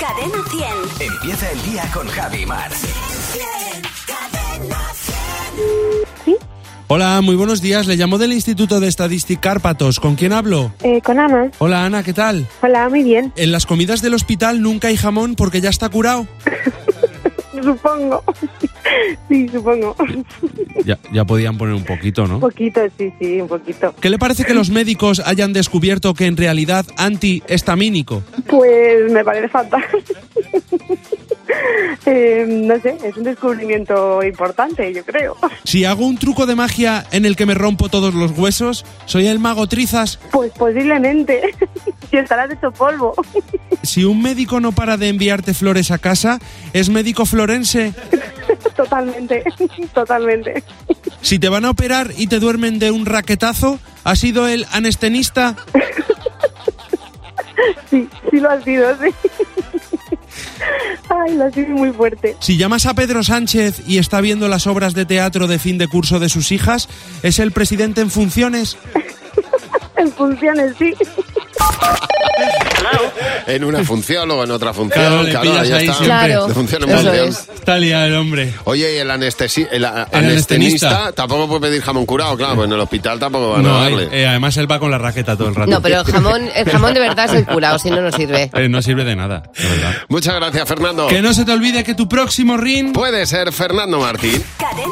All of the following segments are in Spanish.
Cadena 100. Empieza el día con Javi Mar. Cadena 100. Hola, muy buenos días. Le llamo del Instituto de Estadística Cárpatos. ¿Con quién hablo? Eh, con Ana. Hola, Ana, ¿qué tal? Hola, muy bien. En las comidas del hospital nunca hay jamón porque ya está curado. Supongo. sí, supongo. Ya, ya podían poner un poquito, Un ¿no? poquito, sí, sí, un poquito. ¿Qué le parece que los médicos hayan descubierto que en realidad antihistamínico? Pues me parece fatal. Eh, no sé, es un descubrimiento importante, yo creo. Si hago un truco de magia en el que me rompo todos los huesos, soy el mago Trizas. Pues posiblemente. si estarás hecho polvo. Si un médico no para de enviarte flores a casa, es médico florense. totalmente, totalmente. Si te van a operar y te duermen de un raquetazo, ¿ha sido el anestenista? Sí, sí lo ha sido, sí. Ay, lo ha sido muy fuerte. Si llamas a Pedro Sánchez y está viendo las obras de teatro de fin de curso de sus hijas, ¿es el presidente en funciones? En funciones, sí. En una función o en otra función. Claro, le pillas ahí ahí está. Claro, De función en eso función. es. Está liado el hombre. Oye, y el, anestesi el, a- El anestenista anestenista. tampoco puede pedir jamón curado, claro, pues en el hospital tampoco van a No, darle. eh, además él va con la raqueta todo el rato. No, pero el jamón, el jamón de verdad es el curado, si no, no sirve. Eh, no sirve de nada, de verdad. Muchas gracias, Fernando. Que no se te olvide que tu próximo ring... Puede ser Fernando Martín. Cadena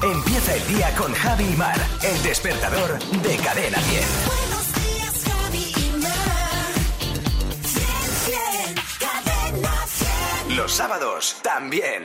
100. Empieza el día con Javi Mar. El despertador de Cadena 10. Los sábados también.